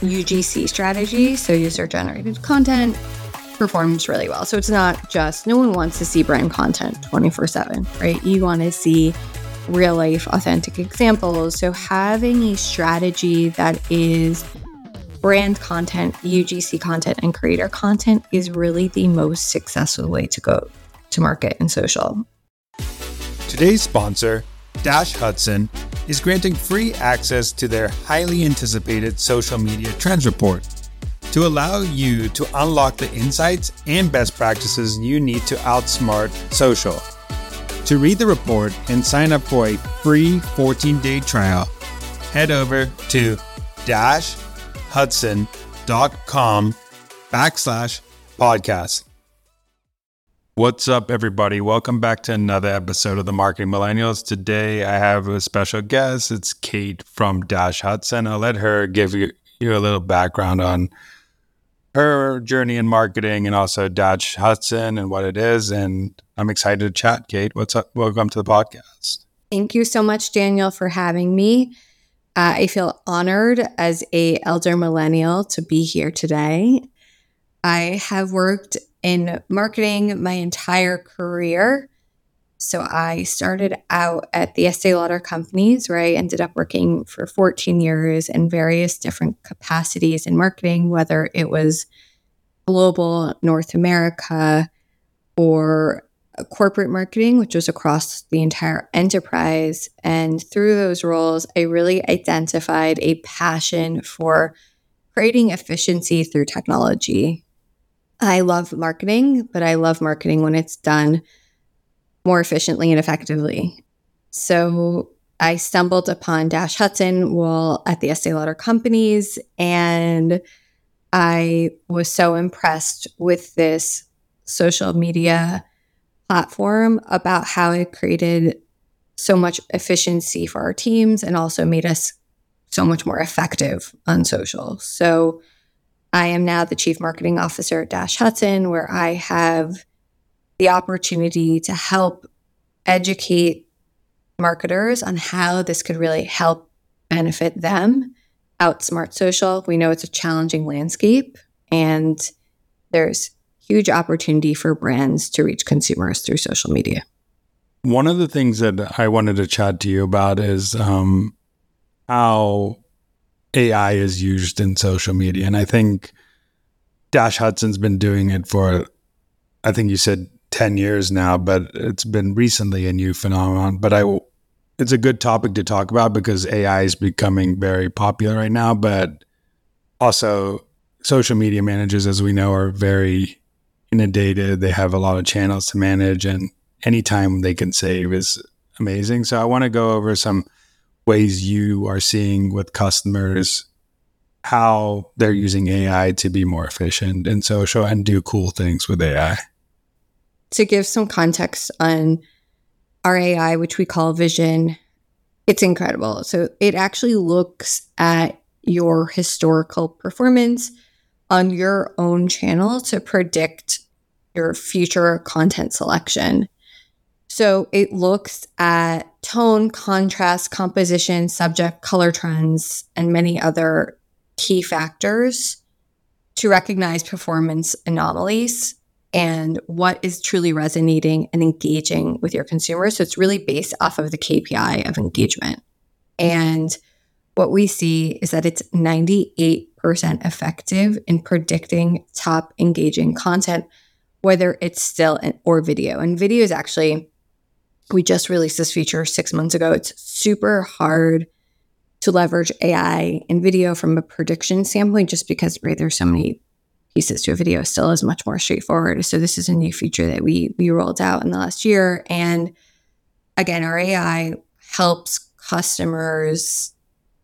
UGC strategy, so user generated content, performs really well. So it's not just, no one wants to see brand content 24 7, right? You want to see real life, authentic examples. So having a strategy that is brand content, UGC content, and creator content is really the most successful way to go to market in social. Today's sponsor, Dash Hudson, is granting free access to their highly anticipated social media trends report to allow you to unlock the insights and best practices you need to outsmart social. To read the report and sign up for a free 14 day trial, head over to dashhudson.com backslash podcast. What's up, everybody? Welcome back to another episode of the Marketing Millennials. Today, I have a special guest. It's Kate from Dash Hudson. I'll let her give you, you a little background on her journey in marketing and also Dash Hudson and what it is. And I'm excited to chat, Kate. What's up? Welcome to the podcast. Thank you so much, Daniel, for having me. Uh, I feel honored as a elder millennial to be here today. I have worked in marketing my entire career. So I started out at the Estee Lauder companies where I ended up working for 14 years in various different capacities in marketing, whether it was global North America or corporate marketing, which was across the entire enterprise. And through those roles, I really identified a passion for creating efficiency through technology. I love marketing, but I love marketing when it's done more efficiently and effectively. So I stumbled upon Dash Hudson while at the Estee Lauder companies, and I was so impressed with this social media platform about how it created so much efficiency for our teams and also made us so much more effective on social. So I am now the chief marketing officer at Dash Hudson, where I have the opportunity to help educate marketers on how this could really help benefit them outsmart social. We know it's a challenging landscape and there's huge opportunity for brands to reach consumers through social media. One of the things that I wanted to chat to you about is um, how AI is used in social media. And I think Dash Hudson's been doing it for, I think you said 10 years now, but it's been recently a new phenomenon. But I, it's a good topic to talk about because AI is becoming very popular right now. But also, social media managers, as we know, are very inundated. They have a lot of channels to manage, and any time they can save is amazing. So I want to go over some ways you are seeing with customers how they're using AI to be more efficient in social and do cool things with AI. To give some context on our AI, which we call Vision, it's incredible. So it actually looks at your historical performance on your own channel to predict your future content selection. So it looks at tone, contrast, composition, subject, color trends, and many other key factors to recognize performance anomalies and what is truly resonating and engaging with your consumers. So it's really based off of the KPI of engagement. And what we see is that it's 98% effective in predicting top engaging content, whether it's still or video. And video is actually we just released this feature six months ago. It's super hard to leverage AI in video from a prediction standpoint, just because right, there's so many pieces to a video still is much more straightforward. So this is a new feature that we we rolled out in the last year. And again, our AI helps customers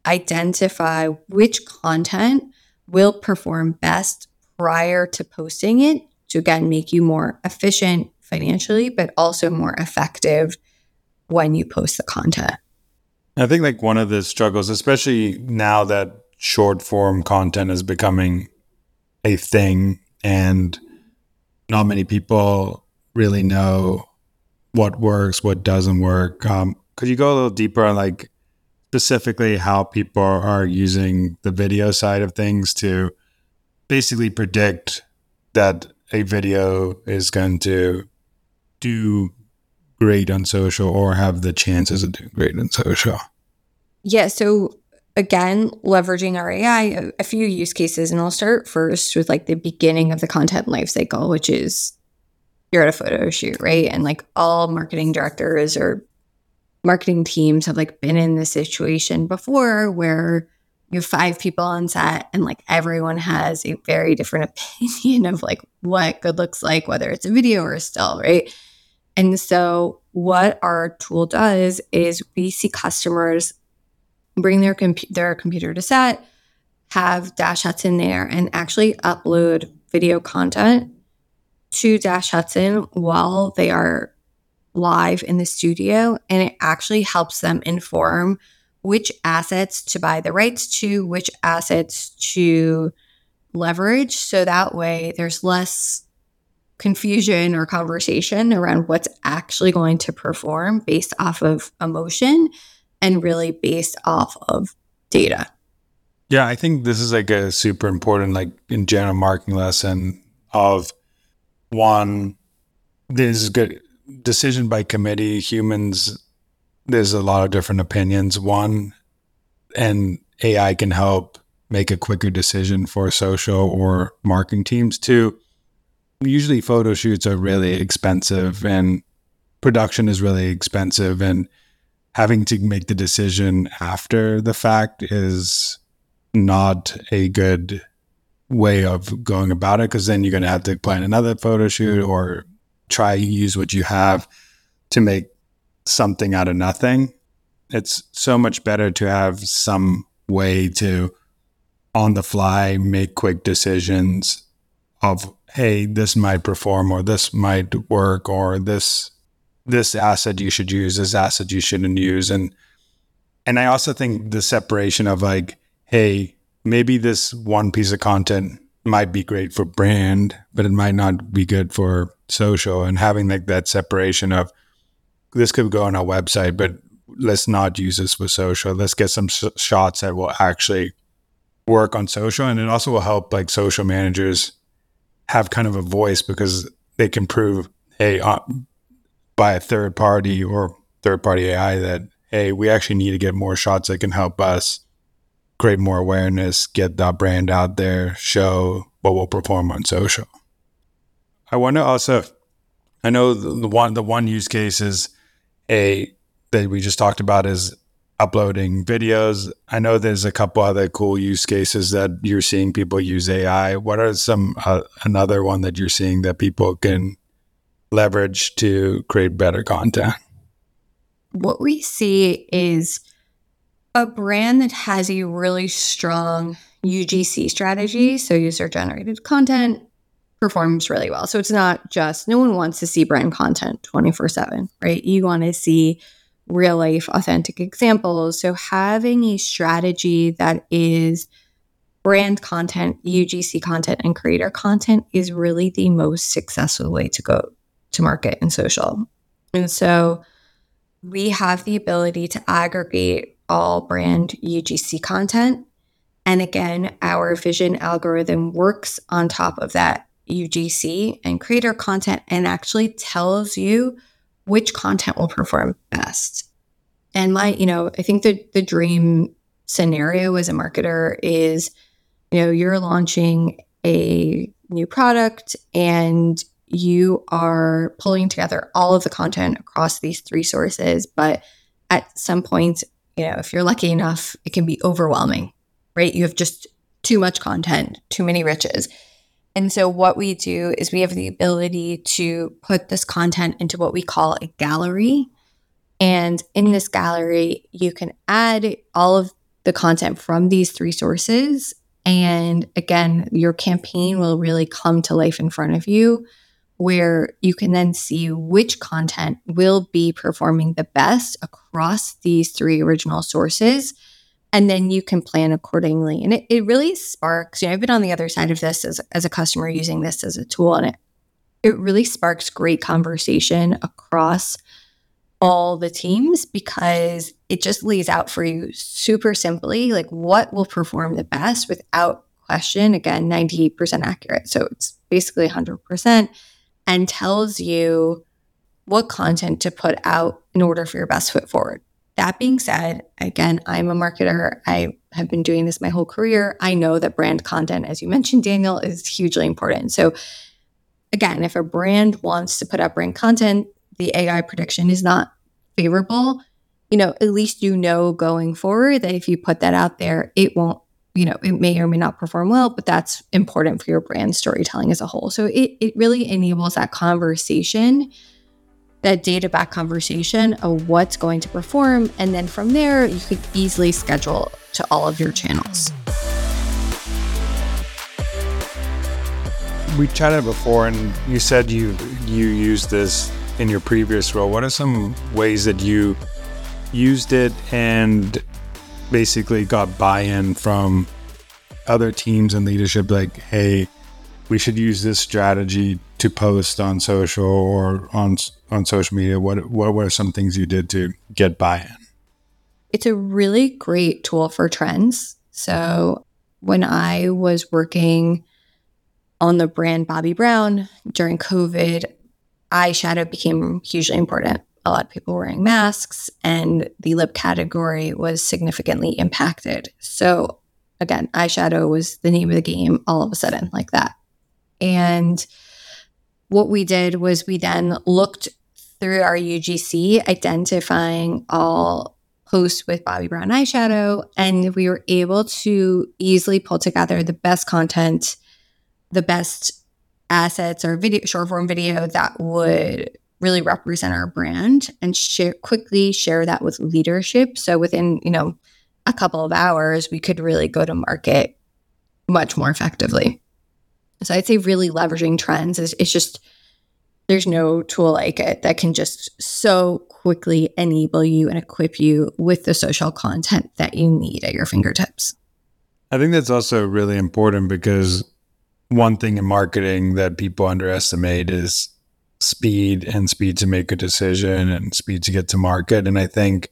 identify which content will perform best prior to posting it to again make you more efficient financially, but also more effective when you post the content. I think like one of the struggles, especially now that short form content is becoming a thing and not many people really know what works, what doesn't work. Um, could you go a little deeper on like specifically how people are using the video side of things to basically predict that a video is going to do great on social or have the chances of doing great on social? Yeah. So again, leveraging our AI, a, a, few use cases, and I'll start first with like the beginning of the content lifecycle, which is you're at a photo shoot, right? And like all marketing directors or marketing teams have like been in this situation before where you have five people on set and like everyone has a very different opinion of like what good looks like, whether it's a video or a still, right? And so what our tool does is we see customers bring their their computer to set, have Dash Hudson there, and actually upload video content to Dash Hudson while they are live in the studio. And it actually helps them inform which assets to buy the rights to, which assets to leverage. So that way there's less confusion or conversation around what's actually going to perform based off of emotion and really based off of data. Yeah, I think this is like a super important, like in general marketing lesson of one, this is good decision by committee. Humans, there's a lot of different opinions. One, and AI can help make a quicker decision for social or marketing teams. Two, usually photo shoots are really expensive and production is really expensive and having to make the decision after the fact is not a good way of going about it because then you're going to have to plan another photo shoot or try use what you have to make something out of nothing. It's so much better to have some way to on the fly make quick decisions of hey this might perform or this might work or this this asset you should use, this asset you shouldn't use. And and I also think the separation of like, hey, maybe this one piece of content might be great for brand, but it might not be good for social. And having like that separation of this could go on our website, but let's not use this for social. Let's get some sh- shots that will actually work on social. And it also will help like social managers have kind of a voice because they can prove, hey, uh, by a third party or third party AI that, hey, we actually need to get more shots that can help us create more awareness, get that brand out there, show what will perform on social. I want to also, I know the, the one the one use case is a that we just talked about is uploading videos. I know there's a couple other cool use cases that you're seeing people use AI. What are some uh, another one that you're seeing that people can leverage to create better content? What we see is a brand that has a really strong UGC strategy, so user generated content performs really well. So it's not just no one wants to see brand content 24/7, right? You want to see real life authentic examples. So having a strategy that is brand content, UGC content and creator content is really the most successful way to go to market and social. And so we have the ability to aggregate all brand UGC content. And again, our vision algorithm works on top of that UGC and creator content and actually tells you which content will perform best. And my, you know, I think the the dream scenario as a marketer is, you know, you're launching a new product and you are pulling together all of the content across these three sources. But at some point, you know, if you're lucky enough, it can be overwhelming, right? You have just too much content, too many riches. And so, what we do is we have the ability to put this content into what we call a gallery. And in this gallery, you can add all of the content from these three sources And again, your campaign will really come to life in front of you where you can then see which content will be performing the best across these three original sources. And then you can plan accordingly. And it, it really sparks, you know, I've been on the other side of this as, as a customer using this as a tool, and it, it really sparks great conversation across all the teams because it just lays out for you super simply like what will perform the best without question. Again, 98% accurate. So it's basically 100% and tells you what content to put out in order for your best foot forward. That being said, again, I'm a marketer. I have been doing this my whole career. I know that brand content, as you mentioned, Daniel, is hugely important. So, again, if a brand wants to put out brand content, the AI prediction is not favorable. You know, at least you know going forward that if you put that out there, it won't you know, it may or may not perform well, but that's important for your brand storytelling as a whole. So it, it really enables that conversation, that data back conversation of what's going to perform. And then from there, you could easily schedule to all of your channels. We chatted before and you said you you used this in your previous role. What are some ways that you used it and basically got buy-in from other teams and leadership like hey we should use this strategy to post on social or on on social media what what were some things you did to get buy-in it's a really great tool for trends so when i was working on the brand Bobbi Brown during covid eyeshadow became hugely important a lot of people wearing masks, and the lip category was significantly impacted. So, again, eyeshadow was the name of the game all of a sudden, like that. And what we did was we then looked through our UGC, identifying all posts with Bobbi Brown eyeshadow, and we were able to easily pull together the best content, the best assets or video short form video that would really represent our brand and share quickly share that with leadership. So within, you know, a couple of hours, we could really go to market much more effectively. So I'd say really leveraging trends is it's just there's no tool like it that can just so quickly enable you and equip you with the social content that you need at your fingertips. I think that's also really important because one thing in marketing that people underestimate is speed and speed to make a decision and speed to get to market. And I think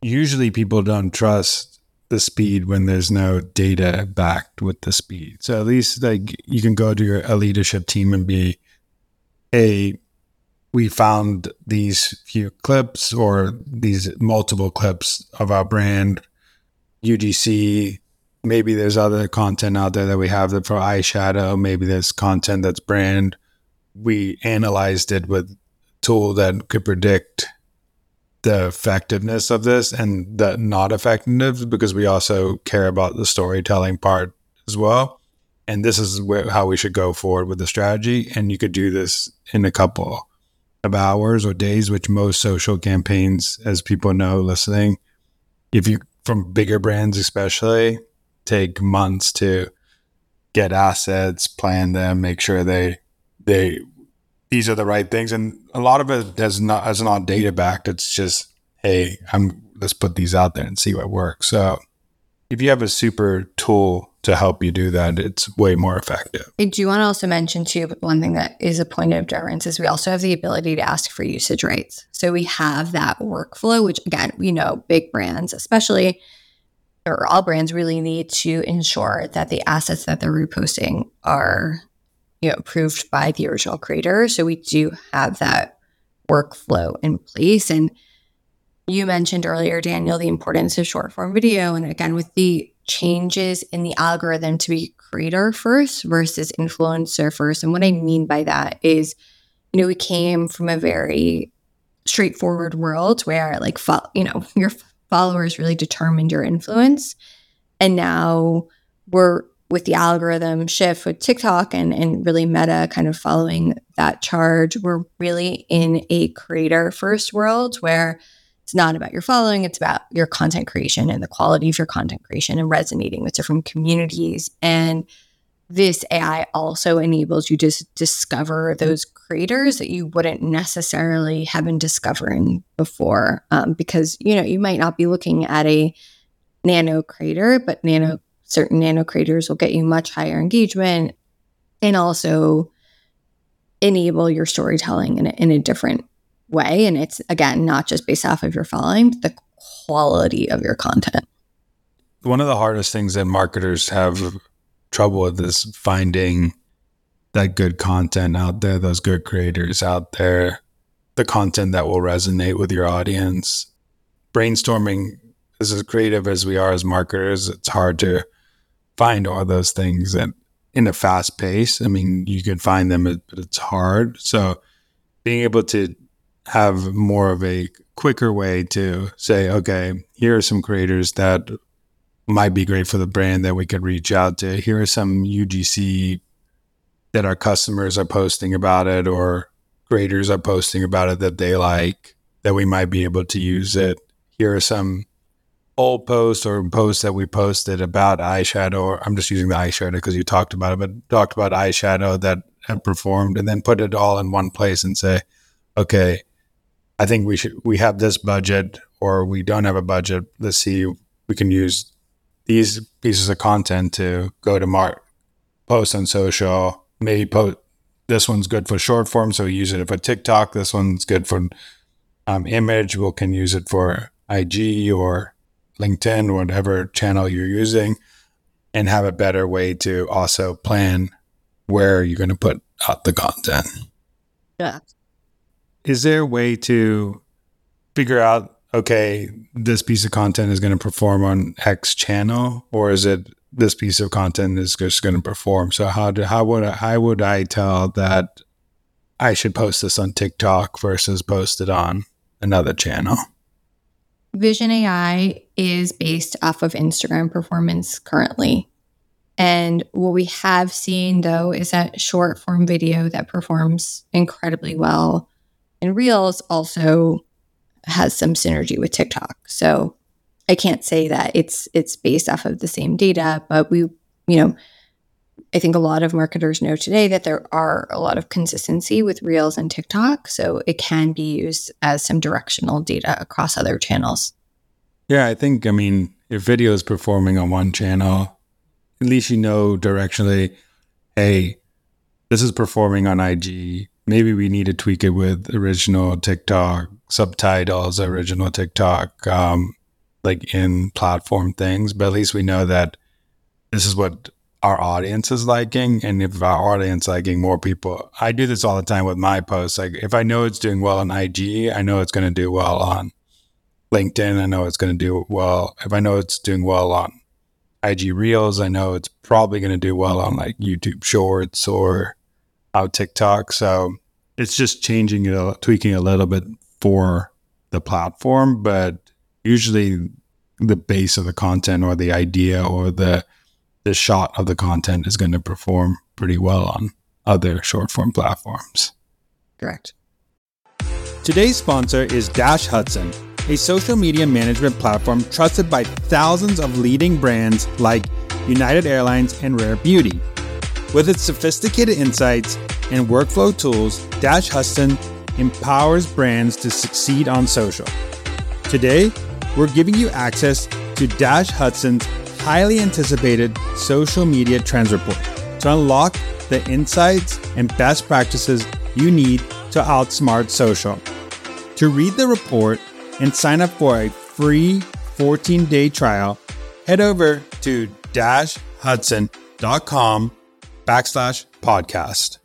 usually people don't trust the speed when there's no data backed with the speed. So at least like you can go to your a leadership team and be, hey, we found these few clips or these multiple clips of our brand UGC. Maybe there's other content out there that we have that for eyeshadow. Maybe there's content that's brand we analyzed it with a tool that could predict the effectiveness of this and the not effectiveness because we also care about the storytelling part as well. And this is where, how we should go forward with the strategy. And you could do this in a couple of hours or days, which most social campaigns, as people know listening, if you from bigger brands especially, take months to get assets, plan them, make sure they they these are the right things, and a lot of it has not has not data backed. It's just hey, I'm let's put these out there and see what works. So if you have a super tool to help you do that, it's way more effective. I do want to also mention too, one thing that is a point of difference is we also have the ability to ask for usage rates. So we have that workflow, which again, we know big brands, especially or all brands really need to ensure that the assets that they're reposting are you know, approved by the original creator. So we do have that workflow in place. And you mentioned earlier, Daniel, the importance of short form video. And again, with the changes in the algorithm to be creator first versus influencer first. And what I mean by that is, you know, we came from a very straightforward world where, like, fo- you know, your followers really determined your influence. And now we're with the algorithm shift with TikTok and, and really Meta kind of following that charge, we're really in a creator first world where It's not about your following, it's about your content creation and the quality of your content creation and resonating with different communities. And this AI also enables you to discover those creators that you wouldn't necessarily have been discovering before. Um, because, you know, you might not be looking at a nano creator, but nano certain nano creators will get you much higher engagement and also enable your storytelling in a, in a different way. And it's again not just based off of your following, but the quality of your content. One of the hardest things that marketers have trouble with is finding that good content out there, those good creators out there, the content that will resonate with your audience. Brainstorming, as creative as we are as marketers, it's hard to find all those things and in a fast pace. I mean, you can find them, but it's hard. So being able to have more of a quicker way to say, okay, here are some creators that might be great for the brand that we could reach out to. Here are some UGC that our customers are posting about it or creators are posting about it that they like that we might be able to use it. Here are some old posts or posts that we posted about eyeshadow. Or I'm just using the eyeshadow because you talked about it, but talked about eyeshadow that had performed and then put it all in one place and say, okay, I think we should, we have this budget or we don't have a budget. Let's see, we can use these pieces of content to go to mark, post on social, maybe post, this one's good for short form. So we use it for TikTok. This one's good for um, image. We can use it for IG or LinkedIn, whatever channel you're using, and have a better way to also plan where you're going to put out the content. Yeah. Is there a way to figure out, okay, this piece of content is going to perform on X channel, or is it this piece of content is just going to perform? So how do how would I, how would I tell that I should post this on TikTok versus post it on another channel? Vision AI is based off of Instagram performance currently. And what we have seen though is that short form video that performs incredibly well and Reels also has some synergy with TikTok. So I can't say that it's it's based off of the same data, but we, you know, I think a lot of marketers know today that there are a lot of consistency with Reels and TikTok. So it can be used as some directional data across other channels. Yeah, I think, I mean, if video is performing on one channel, at least you know directionally, hey, this is performing on IG. Maybe we need to tweak it with original TikTok subtitles, original TikTok, um, like in platform things. But at least we know that this is what our audience is liking and if our audience liking more people i do this all the time with my posts. Like if i know it's doing well on ig i know it's going to do well on linkedin i know it's going to do well if i know it's doing well on ig reels i know it's probably going to do well on like youtube shorts or out tiktok. So it's just changing it tweaking a little bit for the platform but usually the base of the content or the idea or the the shot of the content is going to perform pretty well on other short form platforms. Correct. Today's sponsor is Dash Hudson, a social media management platform trusted by thousands of leading brands like United Airlines and Rare Beauty. With its sophisticated insights and workflow tools, Dash Hudson empowers brands to succeed on social. Today, we're giving you access to Dash Hudson's highly anticipated social media trends report to unlock the insights and best practices you need to outsmart social. To read the report and sign up for a free 14 day trial, head over to dashhudson.com backslash podcast.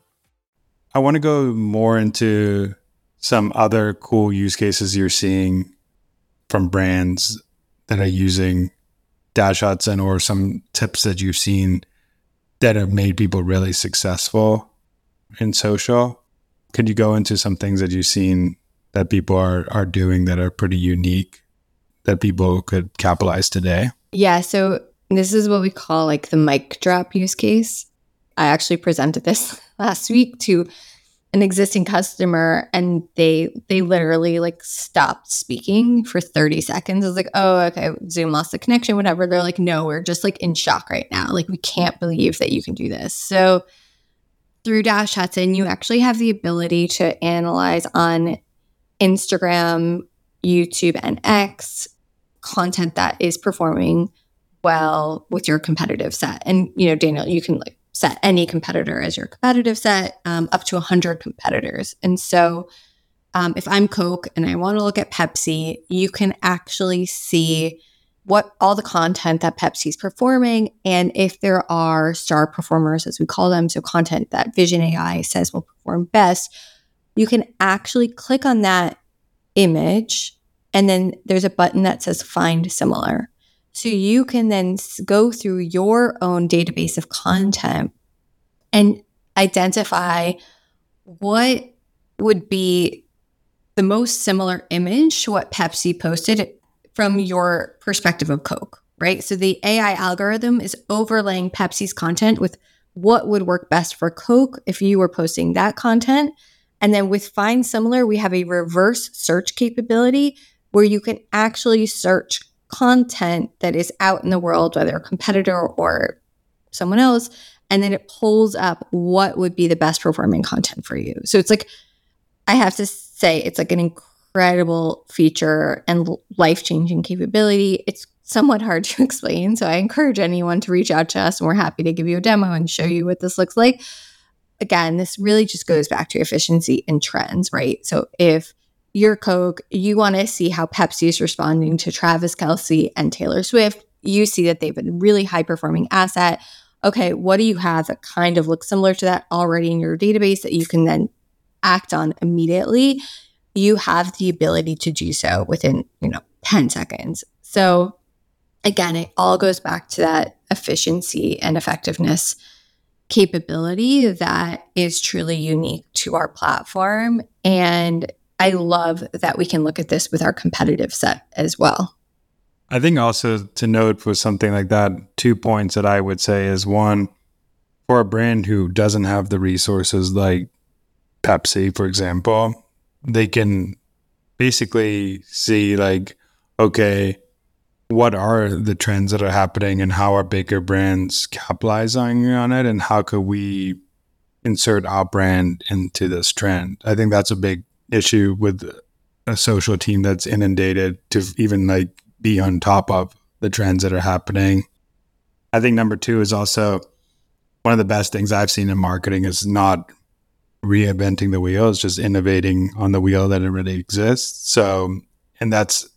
I want to go more into some other cool use cases you're seeing from brands that are using Dash Hudson or some tips that you've seen that have made people really successful in social? Could you go into some things that you've seen that people are, are doing that are pretty unique that people could capitalize today? Yeah. So this is what we call like the mic drop use case. I actually presented this last week to an existing customer and they they literally like stopped speaking for 30 seconds. I was like, oh, okay, Zoom lost the connection, whatever. They're like, no, we're just like in shock right now. Like, we can't believe that you can do this. So through Dash Hudson, you actually have the ability to analyze on Instagram, YouTube, and X content that is performing well with your competitive set. And you know, Daniel, you can like set any competitor as your competitive set, um, up to 100 competitors. And so, um, if I'm Coke and I want to look at Pepsi, you can actually see what all the content that Pepsi's performing. And if there are star performers, as we call them, so content that Vision AI says will perform best, you can actually click on that image. And then there's a button that says find similar. So you can then go through your own database of content and identify what would be the most similar image to what Pepsi posted from your perspective of Coke, right? So the AI algorithm is overlaying Pepsi's content with what would work best for Coke if you were posting that content. And then with Find Similar, we have a reverse search capability where you can actually search content that is out in the world, whether a competitor or someone else, and then it pulls up what would be the best performing content for you. So it's like, I have to say, it's like an incredible feature and life changing capability. It's somewhat hard to explain. So I encourage anyone to reach out to us and we're happy to give you a demo and show you what this looks like. Again, this really just goes back to efficiency and trends, right? So if your Coke, you want to see how Pepsi is responding to Travis Kelce and Taylor Swift. You see that they've been really high performing asset. Okay, what do you have that kind of looks similar to that already in your database that you can then act on immediately? You have the ability to do so within, you know, 10 seconds. So again, it all goes back to that efficiency and effectiveness capability that is truly unique to our platform. And I love that we can look at this with our competitive set as well. I think also to note for something like that, two points that I would say is one, for a brand who doesn't have the resources like Pepsi, for example, they can basically see like, okay, what are the trends that are happening and how are bigger brands capitalizing on it and how could we insert our brand into this trend? I think that's a big issue with a social team that's inundated to even like be on top of the trends that are happening. I think number two is also one of the best things I've seen in marketing is not reinventing the wheel, it's just innovating on the wheel that already exists. So, and that's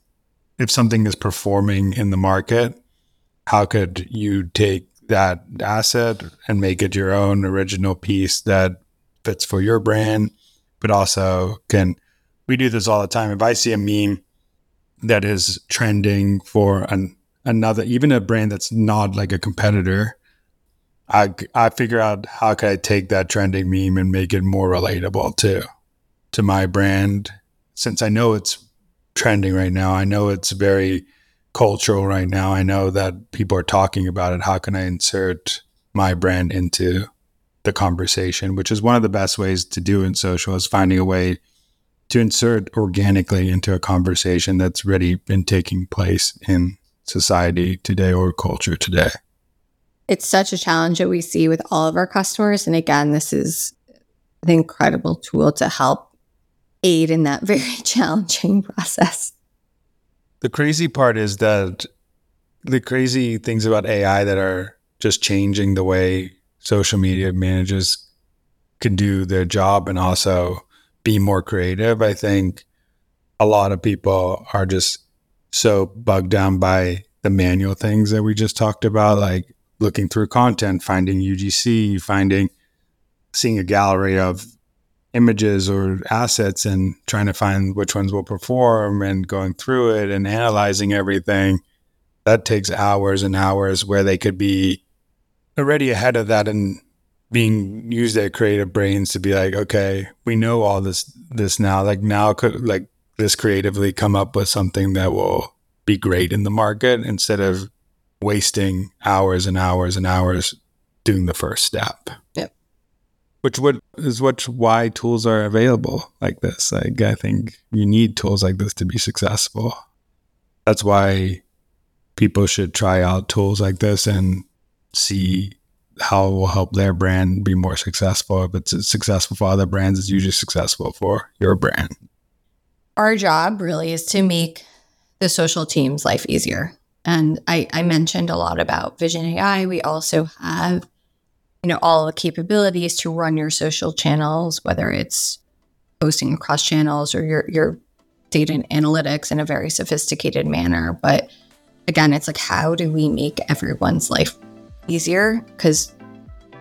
if something is performing in the market, how could you take that asset and make it your own original piece that fits for your brand but also can we do this all the time. If I see a meme that is trending for an another even a brand that's not like a competitor, I I figure out how can I take that trending meme and make it more relatable to to my brand since I know it's trending right now. I know it's very cultural right now. I know that people are talking about it. How can I insert my brand into the conversation, which is one of the best ways to do in social is finding a way to insert organically into a conversation that's already been taking place in society today or culture today. It's such a challenge that we see with all of our customers. And again, this is an incredible tool to help aid in that very challenging process. The crazy part is that the crazy things about AI that are just changing the way social media managers can do their job and also be more creative. I think a lot of people are just so bugged down by the manual things that we just talked about, like looking through content, finding UGC, finding, seeing a gallery of images or assets and trying to find which ones will perform and going through it and analyzing everything. That takes hours and hours where they could be already ahead of that and being used their creative brains to be like, okay, we know all this this now. Like now could like this creatively come up with something that will be great in the market instead of wasting hours and hours and hours doing the first step. Yep. which would is what why tools are available like this. Like I think you need tools like this to be successful. That's why people should try out tools like this and see how it will help their brand be more successful. If it's successful for other brands, it's usually successful for your brand. Our job really is to make the social team's life easier. And I, I mentioned a lot about Vision AI. We also have, you know, all the capabilities to run your social channels, whether it's posting across channels or your your data and analytics in a very sophisticated manner. But again, it's like how do we make everyone's life easier? Because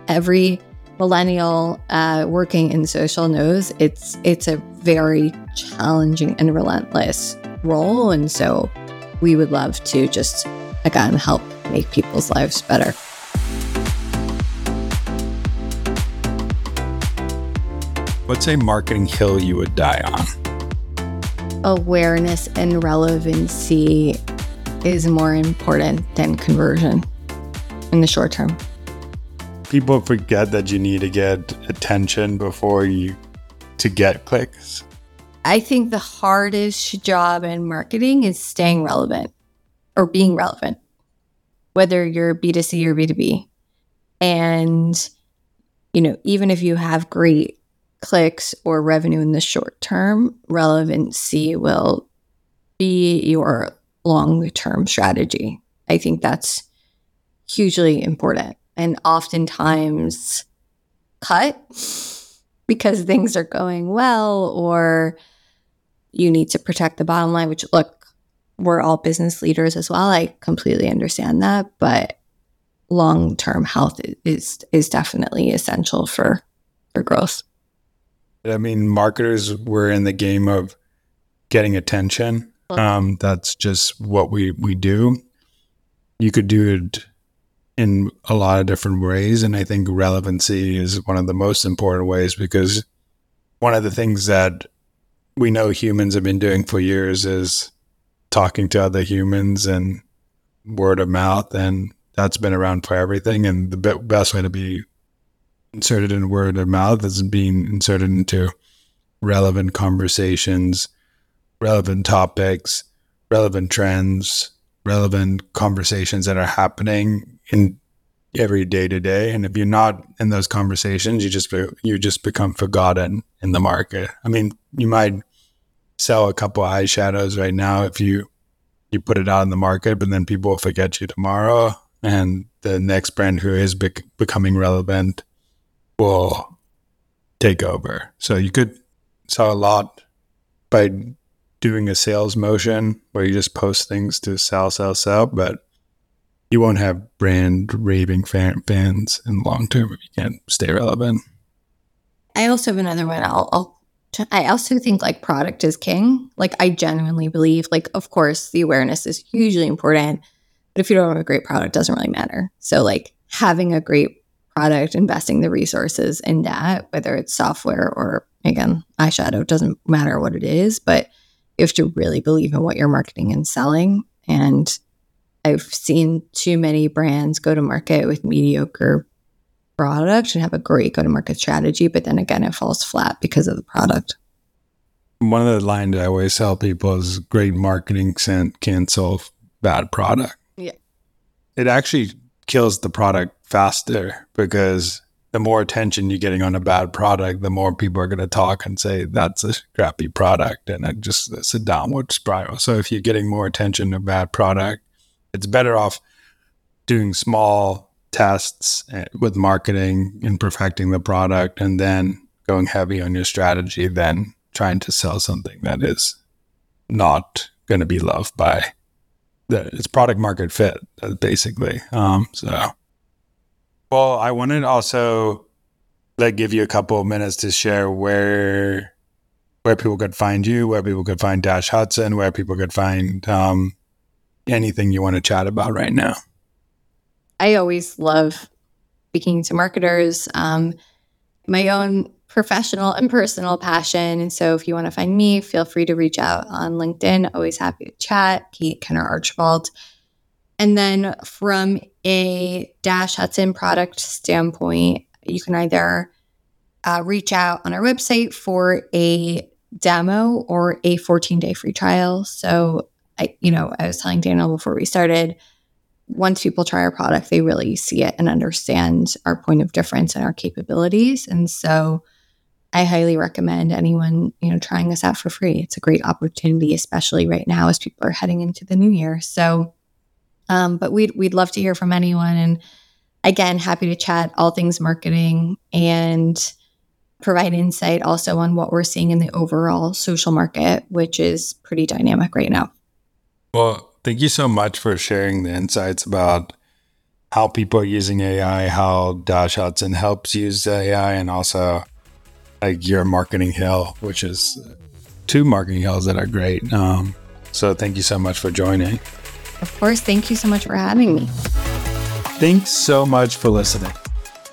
every millennial uh, working in social knows it's it's a very challenging and relentless role, and so we would love to just again help make people's lives better. What's a marketing hill you would die on? Awareness and relevancy is more important than conversion in the short term. People forget that you need to get attention before you to get clicks. I think the hardest job in marketing is staying relevant or being relevant, whether you're B2C or B2B. And, you know, even if you have great clicks or revenue in the short term, relevancy will be your long term strategy. I think that's hugely important and oftentimes cut because things are going well or you need to protect the bottom line, which look, we're all business leaders as well. I completely understand that, but long-term health is is definitely essential for for growth. I mean, marketers were in the game of getting attention. Um, that's just what we we do. You could do it in a lot of different ways, and I think relevancy is one of the most important ways because one of the things that we know humans have been doing for years is talking to other humans and word of mouth, and that's been around for everything. And the be- best way to be inserted in word of mouth is being inserted into relevant conversations, relevant topics, relevant trends, relevant conversations that are happening in every day to day. And if you're not in those conversations, you just you just become forgotten in the market. I mean, you might sell a couple eyeshadows right now if you you put it out in the market, but then people will forget you tomorrow, and the next brand who is bec- becoming relevant will take over. So you could sell a lot by doing a sales motion where you just post things to sell, sell, sell, but you won't have brand raving fan, fans in the long term if you can't stay relevant. I also have another one. I'll, I'll I also think like product is king. Like I genuinely believe, like of course the awareness is hugely important, but if you don't have a great product, it doesn't really matter. So like having a great product, investing the resources in that, whether it's software or again eyeshadow, doesn't matter what it is, but you have to really believe in what you're marketing and selling. And I've seen too many brands go to market with mediocre product and have a great go to market strategy, but then again, it falls flat because of the product. One of the lines I always tell people is great marketing can't solve bad product. Yeah. It actually kills the product faster because the more attention you're getting on a bad product, the more people are going to talk and say that's a crappy product, and it just it's a downward spiral. So if you're getting more attention to a bad product, it's better off doing small tests eh, with marketing and perfecting the product, and then going heavy on your strategy than trying to sell something that is not going to be loved by the it's product market fit uh, basically. Um, so well, I wanted also like give you a couple of minutes to share where where people could find you, where people could find Dash Hudson, where people could find um, anything you want to chat about right now. I always love speaking to marketers. Um, my own professional and personal passion. And so if you want to find me, feel free to reach out on LinkedIn. Always happy to chat. Kate Kenner Archibald. And then from a Dash Hudson product standpoint, you can either uh, reach out on our website for a demo or a 14 day free trial. So, I, you know, I was telling Daniel before we started, once people try our product, they really see it and understand our point of difference and our capabilities. And so, I highly recommend anyone, you know, trying us out for free. It's a great opportunity, especially right now as people are heading into the new year. So, um, but we'd we'd love to hear from anyone. And again, happy to chat all things marketing and provide insight also on what we're seeing in the overall social market, which is pretty dynamic right now. Well, thank you so much for sharing the insights about how people are using AI, how Dash Hudson helps use AI, and also like your marketing hill, which is two marketing hills that are great. Um, so thank you so much for joining. Of course. Thank you so much for having me. Thanks so much for listening.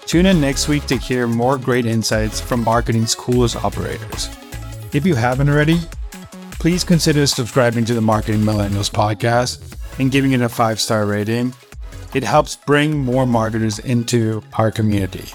Tune in next week to hear more great insights from marketing's coolest operators. If you haven't already, please consider subscribing to the Marketing Millennials podcast and giving it a five star rating. It helps bring more marketers into our community.